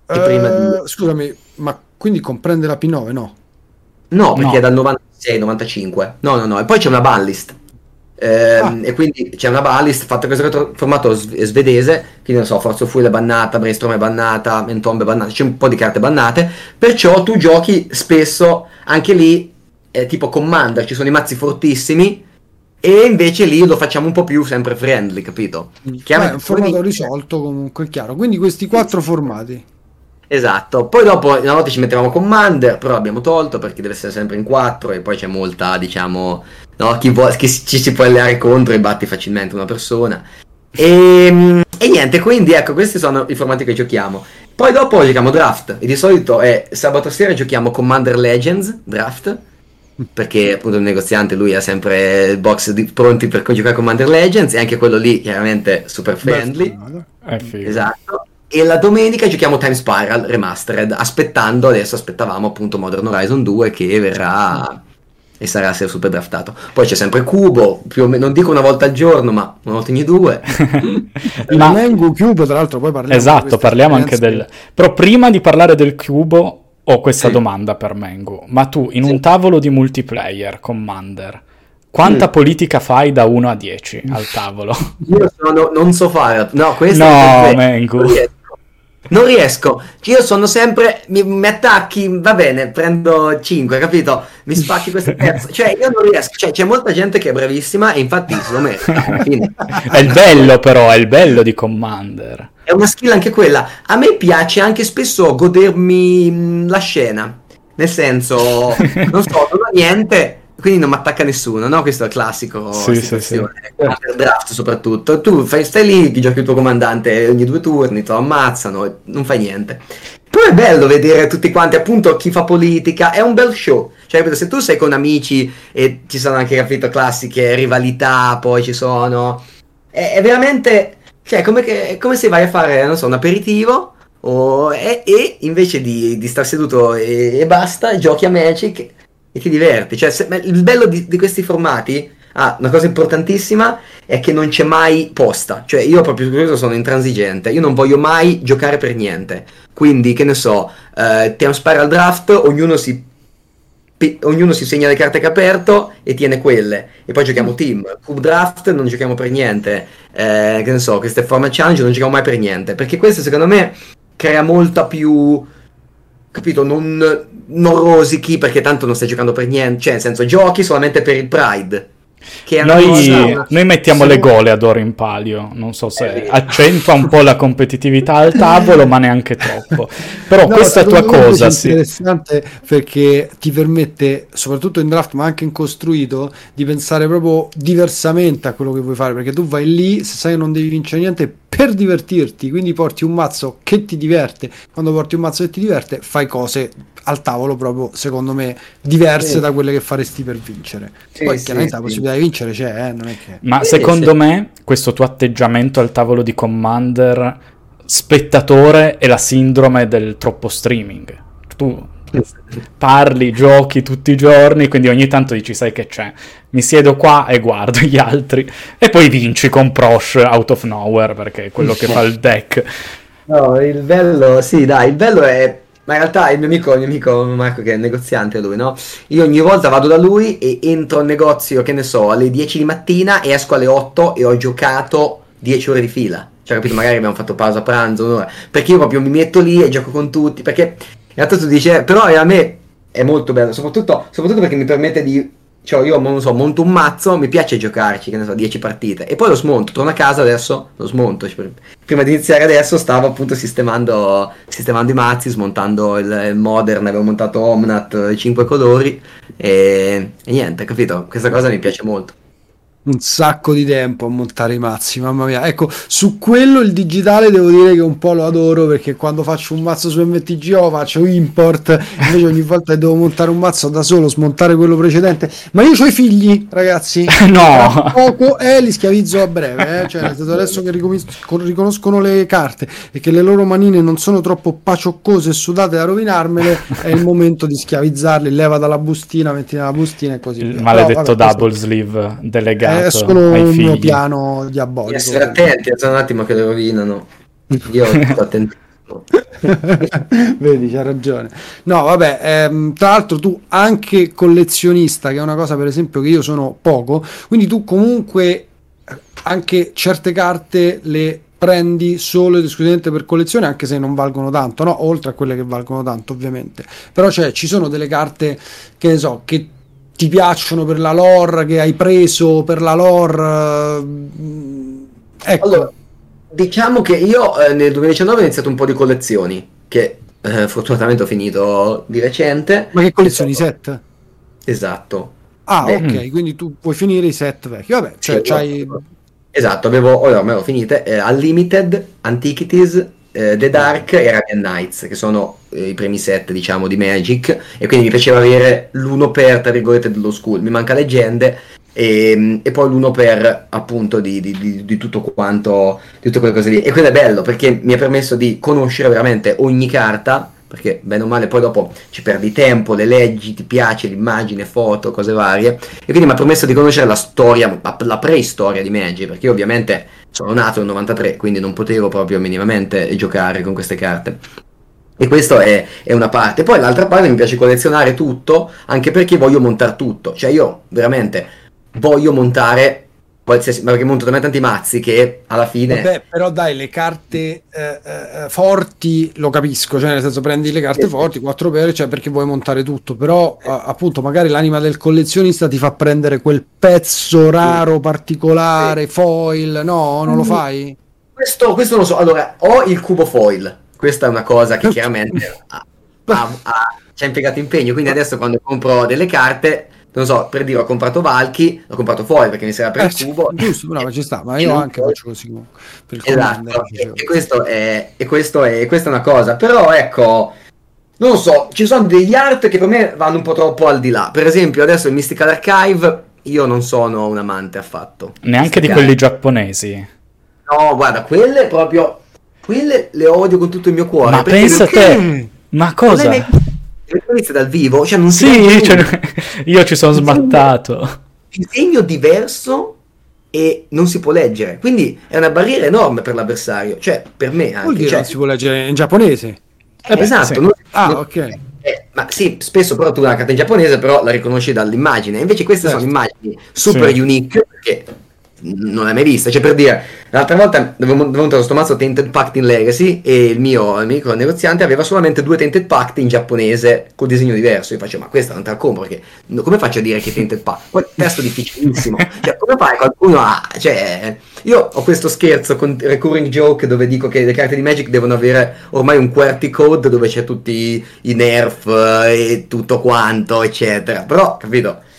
Prima di- Scusami, ma quindi comprende la P9, no? No, perché No. è dal 96-95. No, no, no. E poi c'è una ban Ehm, Ah. E quindi c'è una ban list fatta questo formato sv- svedese. Quindi non so, Forza Fuel è bannata, Brainstorm è bannata, Mentombe è bannata. C'è un po' di carte bannate. Perciò tu giochi spesso anche lì è tipo Commander, ci sono i mazzi fortissimi. E invece lì lo facciamo un po' più sempre friendly, capito? Beh, è un formato risolto comunque, è chiaro. Quindi questi quattro formati. Esatto, poi dopo una volta ci mettevamo Commander, però l'abbiamo tolto perché deve essere sempre in quattro e poi c'è molta, diciamo, no, chi, vuole, chi ci si può alleare contro e batti facilmente una persona. E, e, niente, quindi ecco, questi sono i formati che giochiamo. Poi dopo giochiamo draft e di solito è sabato sera giochiamo Commander Legends draft perché appunto il negoziante lui ha sempre il box di, pronti per giocare Commander Legends e anche quello lì chiaramente super friendly. Beh, esatto. E la domenica giochiamo Time Spiral Remastered, aspettando, adesso aspettavamo appunto Modern Horizon 2 che verrà e sarà super draftato. Poi c'è sempre Cubo, più o meno, non dico una volta al giorno, ma una volta ogni due. ma... Mango Cubo, tra l'altro, poi parliamo Esatto, parliamo anche del... Però prima di parlare del Cubo ho questa sì. domanda per Mango. Ma tu, in sì. un tavolo di multiplayer, Commander, quanta mm. politica fai da 1 a 10 al tavolo? Io sono, non so fare... No, questo no, è... Mango. Non riesco. Alla sono sempre. Mi, mi, attacchi, va bene, prendo 5, capito? Mi spacchi questo pezzo. Cioè, io non riesco. Cioè, c'è molta gente che è bravissima e infatti secondo me. è il bello, però, è il bello di Commander. È una skill anche quella. A me piace anche spesso godermi la scena. Nel senso, non so, non ho niente quindi non mi attacca nessuno, no? Questo è il classico sì, situazione. Sì, sì. Draft soprattutto. Tu fai, stai lì, giochi il tuo comandante ogni due turni, lo ammazzano, non fai niente. Però è bello vedere tutti quanti, appunto, chi fa politica, è un bel show. Cioè, se tu sei con amici e ci sono anche, capito, classiche rivalità, poi ci sono... È, è veramente... Cioè, come, che, come se vai a fare, non so, un aperitivo... O, e, e, invece di, di star seduto e, e basta, giochi a Magic e ti diverti. Cioè, se, il bello di, di, questi formati, ah, una cosa importantissima è che non c'è mai posta. Cioè, io proprio su questo sono intransigente. Io non voglio mai giocare per niente. Quindi, che ne so, eh, Team Spiral Draft, ognuno si, ognuno si segna le carte che ha aperto e tiene quelle. E poi giochiamo team. Cube Draft non giochiamo per niente. Eh, che ne so, queste format challenge non giochiamo mai per niente. Perché questo, secondo me, crea molta più capito, non, non rosichi perché tanto non stai giocando per niente, cioè nel senso giochi solamente per il Pride. Noi, cosa, noi, mettiamo le gole ad oro in palio, non so se accentua un po' la competitività al tavolo, ma neanche troppo. Però no, questa tua cosa... È sì. interessante perché ti permette, soprattutto in draft, ma anche in costruito, di pensare proprio diversamente a quello che vuoi fare, perché tu vai lì, se sai che non devi vincere niente, per divertirti, quindi porti un mazzo che ti diverte. Quando porti un mazzo che ti diverte, fai cose al tavolo proprio, secondo me, diverse sì. da quelle che faresti per vincere. Sì, Poi sì, chiaramente la possibilità di vincere c'è, eh? non è che... Ma secondo me questo tuo atteggiamento al tavolo di Commander spettatore è la sindrome del troppo streaming. Tu parli, giochi tutti i giorni, quindi ogni tanto dici sai che c'è, mi siedo qua e guardo gli altri e poi vinci con Prosh out of nowhere perché è quello che fa il deck. No, il bello, sì dai, il bello è... Ma in realtà il mio amico, il mio amico Marco che è negoziante lui, no? Io ogni volta vado da lui e entro al negozio, che ne so, alle 10 di mattina e esco alle 8 e ho giocato 10 ore di fila. Cioè, capito, magari abbiamo fatto pausa pranzo, un'ora. Perché io proprio mi metto lì e gioco con tutti, perché in realtà tu dici, eh, però a me è molto bello, soprattutto, soprattutto perché mi permette di cioè io non so, monto un mazzo, mi piace giocarci, che ne so, 10 partite e poi lo smonto, torno a casa adesso, lo smonto. Prima di iniziare adesso stavo appunto sistemando, sistemando i mazzi, smontando il, il Modern, avevo montato Omnat, 5 colori e, e niente, capito? Questa cosa mi piace molto un sacco di tempo a montare i mazzi, mamma mia. Ecco, su quello il digitale devo dire che un po' lo adoro perché quando faccio un mazzo su MTGO faccio import, invece ogni volta che devo montare un mazzo da solo, smontare quello precedente. Ma io ho i figli, ragazzi. no. poco e eh, li schiavizzo a breve, eh? cioè adesso che riconoscono le carte e che le loro manine non sono troppo pacioccose e sudate da rovinarmele, è il momento di schiavizzarli, leva dalla bustina, metti nella bustina e così il via. maledetto Però, vabbè, double questo... sleeve delegato è solo un mio piano diabolico. Essere attenti, un attimo che le rovinano. Io sto attento. Vedi, c'ha ragione. No, vabbè, ehm, tra l'altro tu anche collezionista, che è una cosa per esempio che io sono poco, quindi tu comunque anche certe carte le prendi solo ed esclusivamente per collezione, anche se non valgono tanto, no? Oltre a quelle che valgono tanto, ovviamente. Però cioè, ci sono delle carte che ne so, che ti piacciono per la lore, che hai preso per la lore. eh, ecco. Allora, diciamo che io eh, nel 2019 ho iniziato un po' di collezioni, che eh, fortunatamente ho finito di recente. Ma che collezioni? Set? Esatto. Ah, Eh, ok, quindi tu puoi finire i set vecchi. Vabbè, cioè, Sì, c'hai... Esatto, avevo, ora me l'ho finite, eh, Unlimited, Antiquities, eh, The Dark e Arabian Nights, che sono eh, i primi set, diciamo, di Magic, e quindi mi piaceva avere l'uno per, tra virgolette, dello school. Mi manca Leggende, e, e poi l'uno per, appunto, di, di- di- di tutto quanto, di tutte quelle cose lì. E quello è bello, perché mi ha permesso di conoscere veramente ogni carta, perché bene o male poi dopo ci perdi tempo, le leggi, ti piace l'immagine, foto, cose varie, e quindi mi ha permesso di conoscere la storia, la, la preistoria di Magic, perché io ovviamente sono nato nel 93, quindi non potevo proprio minimamente giocare con queste carte. E questa è, è una parte. Poi l'altra parte mi piace collezionare tutto, anche perché voglio montare tutto. Cioè io veramente voglio montare qualsiasi... ma perché talmente tanti mazzi che alla fine... Vabbè, però dai, le carte eh, eh, forti lo capisco, cioè nel senso prendi le carte Sì. forti, 4 per, cioè perché vuoi montare tutto, però a- appunto magari l'anima del collezionista ti fa prendere quel pezzo raro, particolare, foil, no, non lo Mm. fai? Questo, questo lo so. Allora, ho il cubo foil. Questa è una cosa che chiaramente ha- ha- ha- ci ha impiegato impegno. Quindi adesso quando compro delle carte, non so, per dire ho comprato Valky, l'ho comprato foil perché mi serve per Eh, il cubo. giusto, bravo, ci sta, ma E io anche poi- faccio così. Per il Esatto, facevo. e, e questo è, e questo è, questa è una cosa, però ecco, non lo so, ci sono degli art che per me vanno un po' troppo al di là. Per esempio, adesso il Mystical Archive, io non sono un amante affatto. Neanche di Mystical- quelli giapponesi. No, guarda, quelle proprio, quelle le odio con tutto il mio cuore. Ma perché pensa non- te, ma cosa? Le viste dal vivo, cioè non si Sì, cioè, io ci sono sbattato. disegno diverso e non si può leggere. Quindi è una barriera enorme per l'avversario, cioè per me anche. dire cioè- non si può leggere in giapponese? Eh esatto. sì. non- Ah, non- ok. eh, ma sì, spesso però tu una carta in giapponese, però la riconosci dall'immagine. Invece queste Certo. sono immagini super Sì. unique perché non l'hai mai vista. Cioè, per dire, l'altra volta avevo montato sto mazzo Tainted Pact in Legacy e il mio amico negoziante aveva solamente due Tainted Pact in giapponese con disegno diverso. Io facevo, ma questa non te la compro perché come faccio a dire che è Tainted Pact? Poi testo difficilissimo. cioè, come fai qualcuno a... Cioè, io ho questo scherzo con recurring joke dove dico che le carte di Magic devono avere ormai un QWERTY code dove c'è tutti i nerf eh, e tutto quanto, eccetera. Però, capito?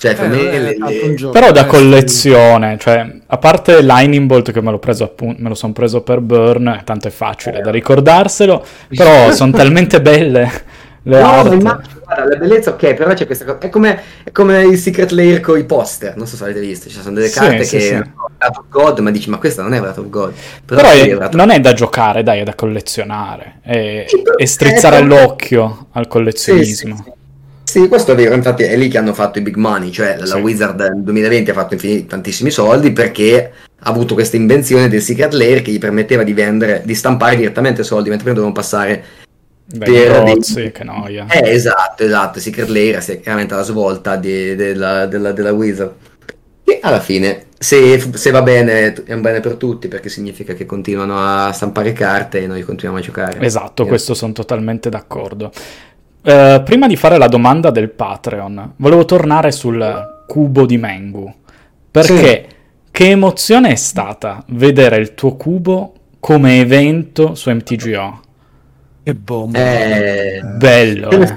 Cioè, per Eh, me... le- le- gioco, Però da eh, collezione, cioè, a parte Lightning Bolt che me l'ho preso appunto, me lo sono preso per Burn, tanto è facile da ricordarselo, però sono talmente belle le No, ma art. immagino, guarda, la bellezza, ok, però c'è questa cosa. È come, è come il Secret Lair con i poster. Non so se avete visto. Ci sono delle Sì, carte sì, che sì. Wrath of God, ma dici, ma questa non è Wrath of God. Però sì, è- of- non è da giocare, dai, è da collezionare e, Sì, però- e strizzare eh, però- l'occhio al Sì, collezionismo. Sì, questo è vero, infatti è lì che hanno fatto i big money, cioè la Sì. Wizard nel 2020 ha fatto infin- tantissimi soldi perché ha avuto questa invenzione del Secret Lair che gli permetteva di vendere, di stampare direttamente soldi, mentre prima dovevano passare Beh, per dei- grozzi, che noia. Eh, esatto, esatto. Secret Lair è chiaramente la svolta di- della, della, della Wizard. E alla fine, se, se va bene, è un bene per tutti perché significa che continuano a stampare carte e noi continuiamo a giocare. Esatto, Eh, questo sono totalmente d'accordo. Eh, prima di fare la domanda del Patreon, volevo tornare sul cubo di Mengu. Perché che emozione è stata vedere il tuo cubo come evento su MTGO? Che bomba. Eh, Bello. eh.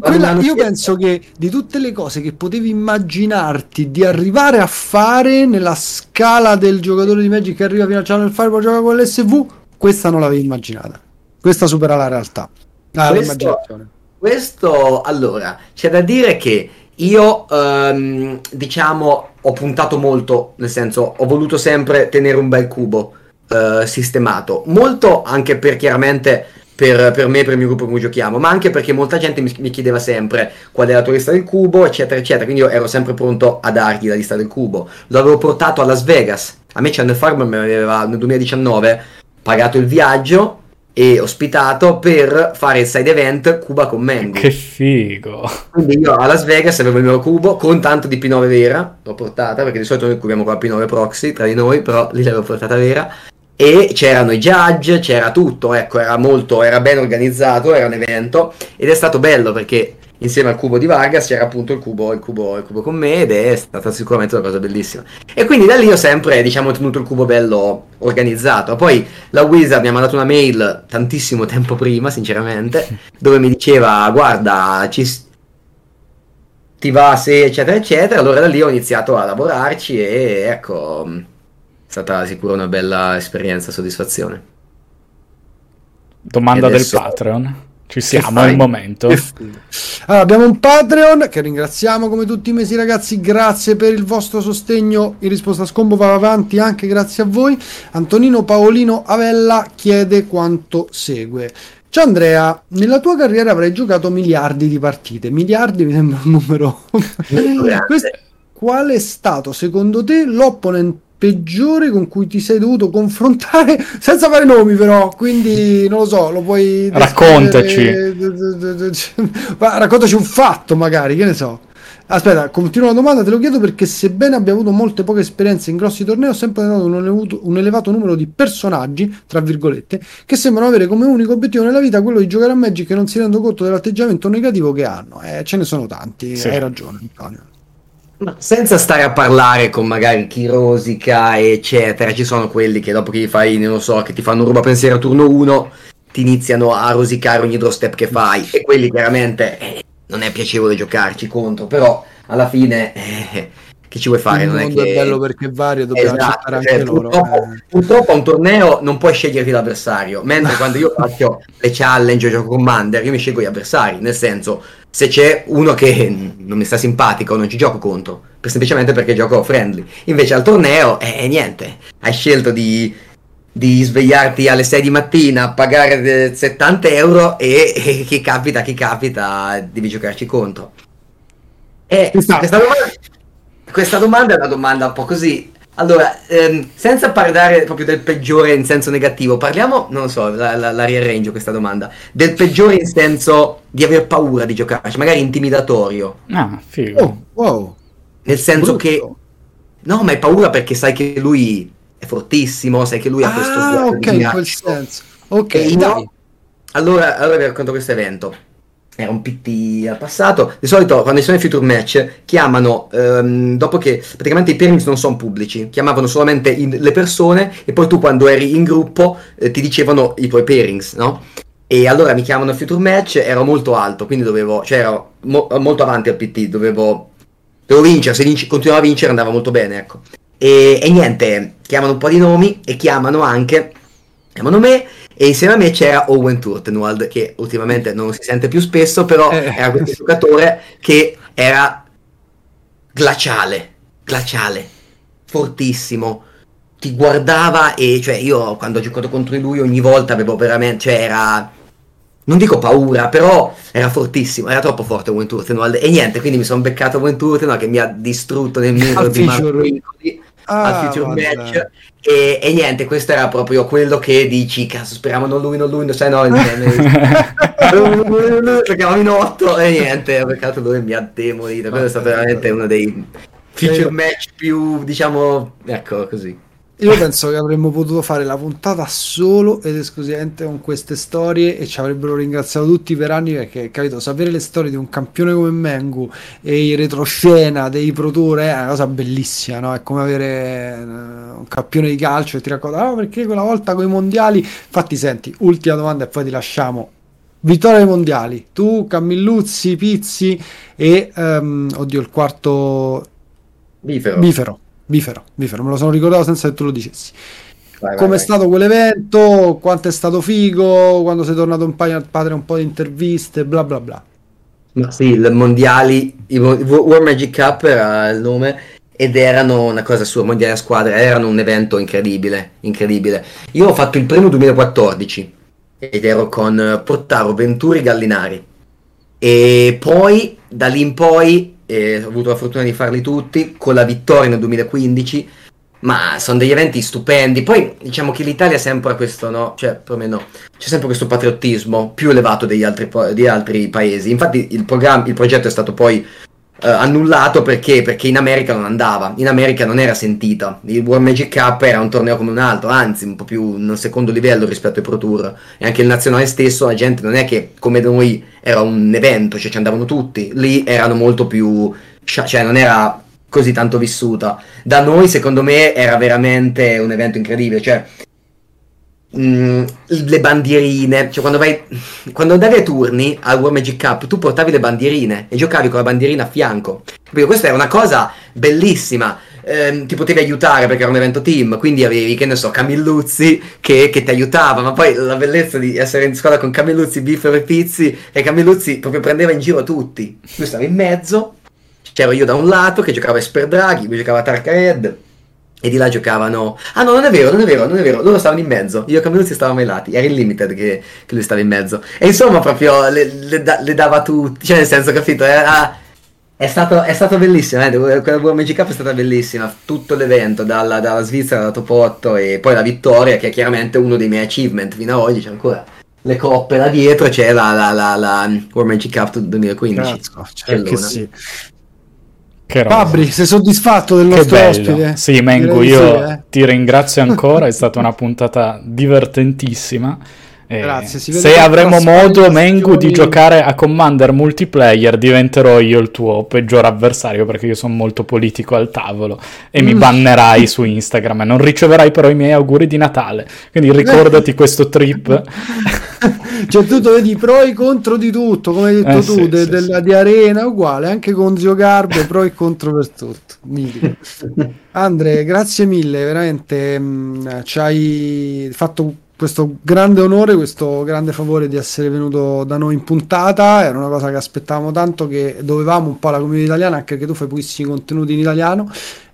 quella- io penso che di tutte le cose che potevi immaginarti di arrivare a fare nella scala del giocatore di Magic che arriva fino al Channel Fireball gioca con l'SV, questa non l'avevi immaginata. Questa supera la realtà. Ah, Questo- l'immaginazione. Questo, allora, c'è da dire che io, ehm, diciamo, ho puntato molto, nel senso, ho voluto sempre tenere un bel cubo eh, sistemato, molto anche per chiaramente per, per me, per il mio gruppo come giochiamo, ma anche perché molta gente mi, mi chiedeva sempre qual è la tua lista del cubo, eccetera, eccetera, quindi io ero sempre pronto a dargli la lista del cubo. Lo avevo portato a Las Vegas, a me Channel Farm mi aveva nel 2019 pagato il viaggio e ospitato per fare il side event Cuba con Mango. Che figo. Quindi io a Las Vegas avevo il mio cubo con tanto di P9 vera, l'ho portata perché di solito noi cubiamo con la P9 proxy tra di noi, però lì l'avevo portata vera. E c'erano i judge, c'era tutto, ecco, era molto, era ben organizzato, era un evento ed è stato bello perché insieme al cubo di Vargas c'era appunto il cubo, il cubo, il cubo con me ed è stata sicuramente una cosa bellissima. E quindi da lì ho sempre, diciamo, tenuto il cubo bello organizzato. Poi la Wizard mi ha mandato una mail tantissimo tempo prima, sinceramente, dove mi diceva, guarda, ci, ti va se eccetera eccetera. Allora da lì ho iniziato a lavorarci e ecco, è stata sicuro una bella esperienza, soddisfazione. Domanda adesso... del Patreon. Ci siamo al momento. Allora, abbiamo un Patreon che ringraziamo come tutti i mesi, ragazzi. Grazie per il vostro sostegno. In risposta a Scombo va avanti anche grazie a voi. Antonino Paolino Avella chiede quanto segue. Ciao Andrea, nella tua carriera avrai giocato miliardi di partite. Miliardi mi sembra un numero. Qual è stato secondo te l'opponent peggiore con cui ti sei dovuto confrontare senza fare nomi però quindi non lo so lo puoi raccontaci. raccontaci un fatto magari che ne so. Aspetta continuo la domanda te lo chiedo perché sebbene abbia avuto molte poche esperienze in grossi tornei ho sempre notato un, un elevato numero di personaggi tra virgolette che sembrano avere come unico obiettivo nella vita quello di giocare a Magic e non si rendono conto dell'atteggiamento negativo che hanno. Eh, ce ne sono tanti sì. hai ragione Antonio ma senza stare a parlare con magari chi rosica, eccetera, ci sono quelli che dopo che gli fai, non lo so, che ti fanno ruba pensiero a turno 1, ti iniziano a rosicare ogni draw step che fai. E quelli chiaramente eh, non è piacevole giocarci contro, però alla fine eh, che ci vuoi fare? Il non mondo è, che... è bello perché vario, dobbiamo esatto, accettare cioè. Purtroppo, eh. purtroppo a un torneo non puoi sceglierti l'avversario, mentre quando io faccio le challenge, gioco commander, io mi scelgo gli avversari, nel senso se c'è uno che non mi sta simpatico non ci gioco contro, per semplicemente perché gioco friendly. Invece al torneo, eh, eh niente, hai scelto di, di, svegliarti alle 6 di mattina, pagare 70 euro e, e chi capita, chi capita, devi giocarci contro. E questa domanda, questa domanda è una domanda un po' così allora, ehm, senza parlare proprio del peggiore in senso negativo, parliamo, non lo so, la, la, la riarrangio questa domanda, del peggiore in senso di aver paura di giocarci, magari intimidatorio. Ah, figo. Oh, wow. Nel senso Brutto. che... No, ma hai paura perché sai che lui è fortissimo, sai che lui ha questo... Ah, ok, in quel senso. Ok, dai. Allora, allora vi racconto questo evento era un PT al passato. Di solito quando ci sono i future match chiamano, ehm, dopo che praticamente i pairings non sono pubblici, chiamavano solamente in, le persone e poi tu quando eri in gruppo eh, ti dicevano i tuoi pairings, no? E allora mi chiamano future match, ero molto alto, quindi dovevo, cioè ero mo- molto avanti al PT, dovevo, dovevo vincere, se vinci, continuavo a vincere andava molto bene, ecco. E, e niente, chiamano un po' di nomi e chiamano anche, chiamano me e insieme a me c'era Owen Turtenwald, che ultimamente non si sente più spesso, però eh. era questo giocatore che era glaciale, glaciale, fortissimo. Ti guardava e cioè io quando ho giocato contro lui ogni volta avevo veramente, cioè era non dico paura, però era fortissimo, era troppo forte Owen Turtenwald e niente, quindi mi sono beccato Owen Turtenwald che mi ha distrutto nel muro di Marco ah, al future match. E, e, niente, questo era proprio quello che dici, cazzo, speriamo non lui, non lui, non sai, no, lo chiamavo in otto e niente, peccato lui mi ha demolito, questo è stato veramente uno dei future match più, diciamo, ecco, così. Io penso che avremmo potuto fare la puntata solo ed esclusivamente con queste storie e ci avrebbero ringraziato tutti per anni perché, capito, sapere le storie di un campione come Mengu e i retroscena dei Pro Tour è una cosa bellissima, no? È come avere uh, un campione di calcio e ti racconta, ah, perché quella volta con i mondiali... Infatti, senti, ultima domanda e poi ti lasciamo. Vittoria ai mondiali, tu, Camilluzzi, Pizzi e, um, oddio, il quarto... Bifero. Bifero Bifero, bifero, me lo sono ricordato senza che tu lo dicessi. Come è stato quell'evento? Quanto è stato figo? Quando sei tornato in padre padre un po' di interviste, bla bla bla. Ma sì, il mondiali, il War Magic Cup era il nome ed erano una cosa sua, mondiali a squadra, erano un evento incredibile, incredibile. Io ho fatto il primo 2014 ed ero con Portaro, Venturi, Gallinari. E poi da lì in poi ho avuto la fortuna di farli tutti con la vittoria nel 2015 ma sono degli eventi stupendi. Poi diciamo che l'Italia ha sempre questo no? Cioè perlomeno c'è sempre questo patriottismo più elevato degli altri, di altri paesi. Infatti il, il progetto è stato poi Uh, annullato perché? perché in America non andava, in America non era sentita. Il World Magic Cup era un torneo come un altro, anzi un po' più un secondo livello rispetto ai Pro Tour. E anche il nazionale stesso, la gente non è che come noi era un evento, cioè ci andavano tutti, lì erano molto più, cioè non era così tanto vissuta. Da noi, secondo me, era veramente un evento incredibile, cioè Mm, le bandierine, cioè quando vai quando andavi ai turni al World Magic Cup tu portavi le bandierine e giocavi con la bandierina a fianco. Perché questa era una cosa bellissima. Eh, ti potevi aiutare perché era un evento team, quindi avevi, che ne so, Camilluzzi che, che ti aiutava, ma poi la bellezza di essere in squadra con Camilluzzi, Biffero e Pizzi, e Camilluzzi proprio prendeva in giro tutti. Lui stava in mezzo, c'ero io da un lato che giocava Esper Draghi, lui giocava Tarka Red, e di là giocavano. Ah no, non è vero, non è vero, non è vero. Loro stavano in mezzo. Io e Camilluzzi stavamo ai lati. Era il limited che, che, lui stava in mezzo. E insomma, proprio le, le, le dava tutti. Cioè, nel senso, capito? Era, è, stato, è stato bellissimo. Eh? Quella World Magic Cup è stata bellissima. Tutto l'evento, dalla, dalla Svizzera, da top 8 e poi la vittoria, che è chiaramente uno dei miei achievement fino ad oggi. C'è ancora le coppe là dietro. C'è la, la, la, la World Magic Cup 2015. Cazzo, che sì. Fabri, sei soddisfatto del nostro ospite? Sì, Mengu, io sì, eh. ti ringrazio ancora, è stata una puntata divertentissima. Eh, Grazie, se avremo modo, Mengu, di giocare a Commander multiplayer, diventerò io il tuo peggior avversario perché io sono molto politico al tavolo e mm. mi bannerai su Instagram e non riceverai però i miei auguri di Natale. Quindi ricordati questo trip. cioè tu vedi pro e contro di tutto, come hai detto eh, tu, sì, de, sì, della, sì. di Arena, uguale, anche con Zio Garbo, pro e contro per tutto. Andre, grazie mille, veramente mh, mm, ci hai fatto questo grande onore, questo grande favore di essere venuto da noi in puntata. Era una cosa che aspettavamo tanto, che dovevamo un po' alla comunità italiana, anche perché tu fai pochissimi contenuti in italiano.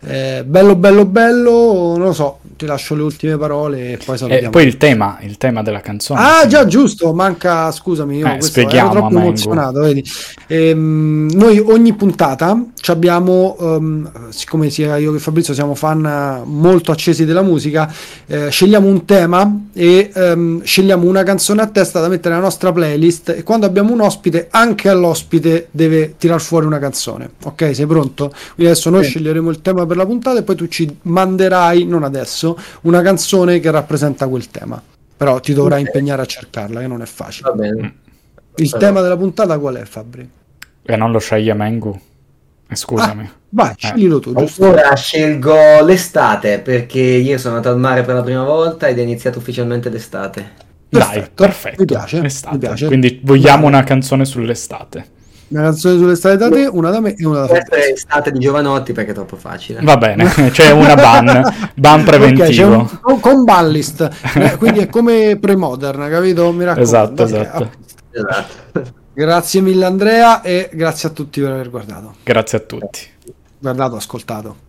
Eh, bello, bello, bello, non lo so, ti lascio le ultime parole e poi salutiamo. E poi il tema, il tema della canzone. Ah, sì. già, giusto, manca, scusami, io eh, spieghiamo, ero troppo emozionato, vedi. Ehm, noi ogni puntata abbiamo, um, siccome sia io che Fabrizio siamo fan molto accesi della musica, eh, scegliamo un tema e um, scegliamo una canzone a testa da mettere nella nostra playlist e quando abbiamo un ospite, anche all'ospite deve tirar fuori una canzone. Ok, sei pronto? Quindi adesso noi sì. sceglieremo il tema per per la puntata e poi tu ci manderai, non adesso, una canzone che rappresenta quel tema. Però ti dovrai okay. impegnare a cercarla, che non è facile. Va bene. Il Però... tema della puntata qual è, Fabri? E non lo sceglie Mengu. Eh, scusami. Ah, vai, eh. sceglilo tu. Giusto? Ora scelgo l'estate perché io sono andato al mare per la prima volta ed è iniziato ufficialmente l'estate. Dai, perfetto. Mi piace, mi piace. Quindi vogliamo Dai. una canzone sull'estate. Una canzone sull'estate da te, una da me e una da te. Questa è estate di Giovanotti perché è troppo facile. Va bene, c'è una ban, ban preventivo. Okay, un, con ballist, eh, quindi è come pre-modern, capito? Mi raccomando. Esatto, esatto. esatto. Grazie mille Andrea e grazie a tutti per aver guardato. Grazie a tutti. Guardato, ascoltato.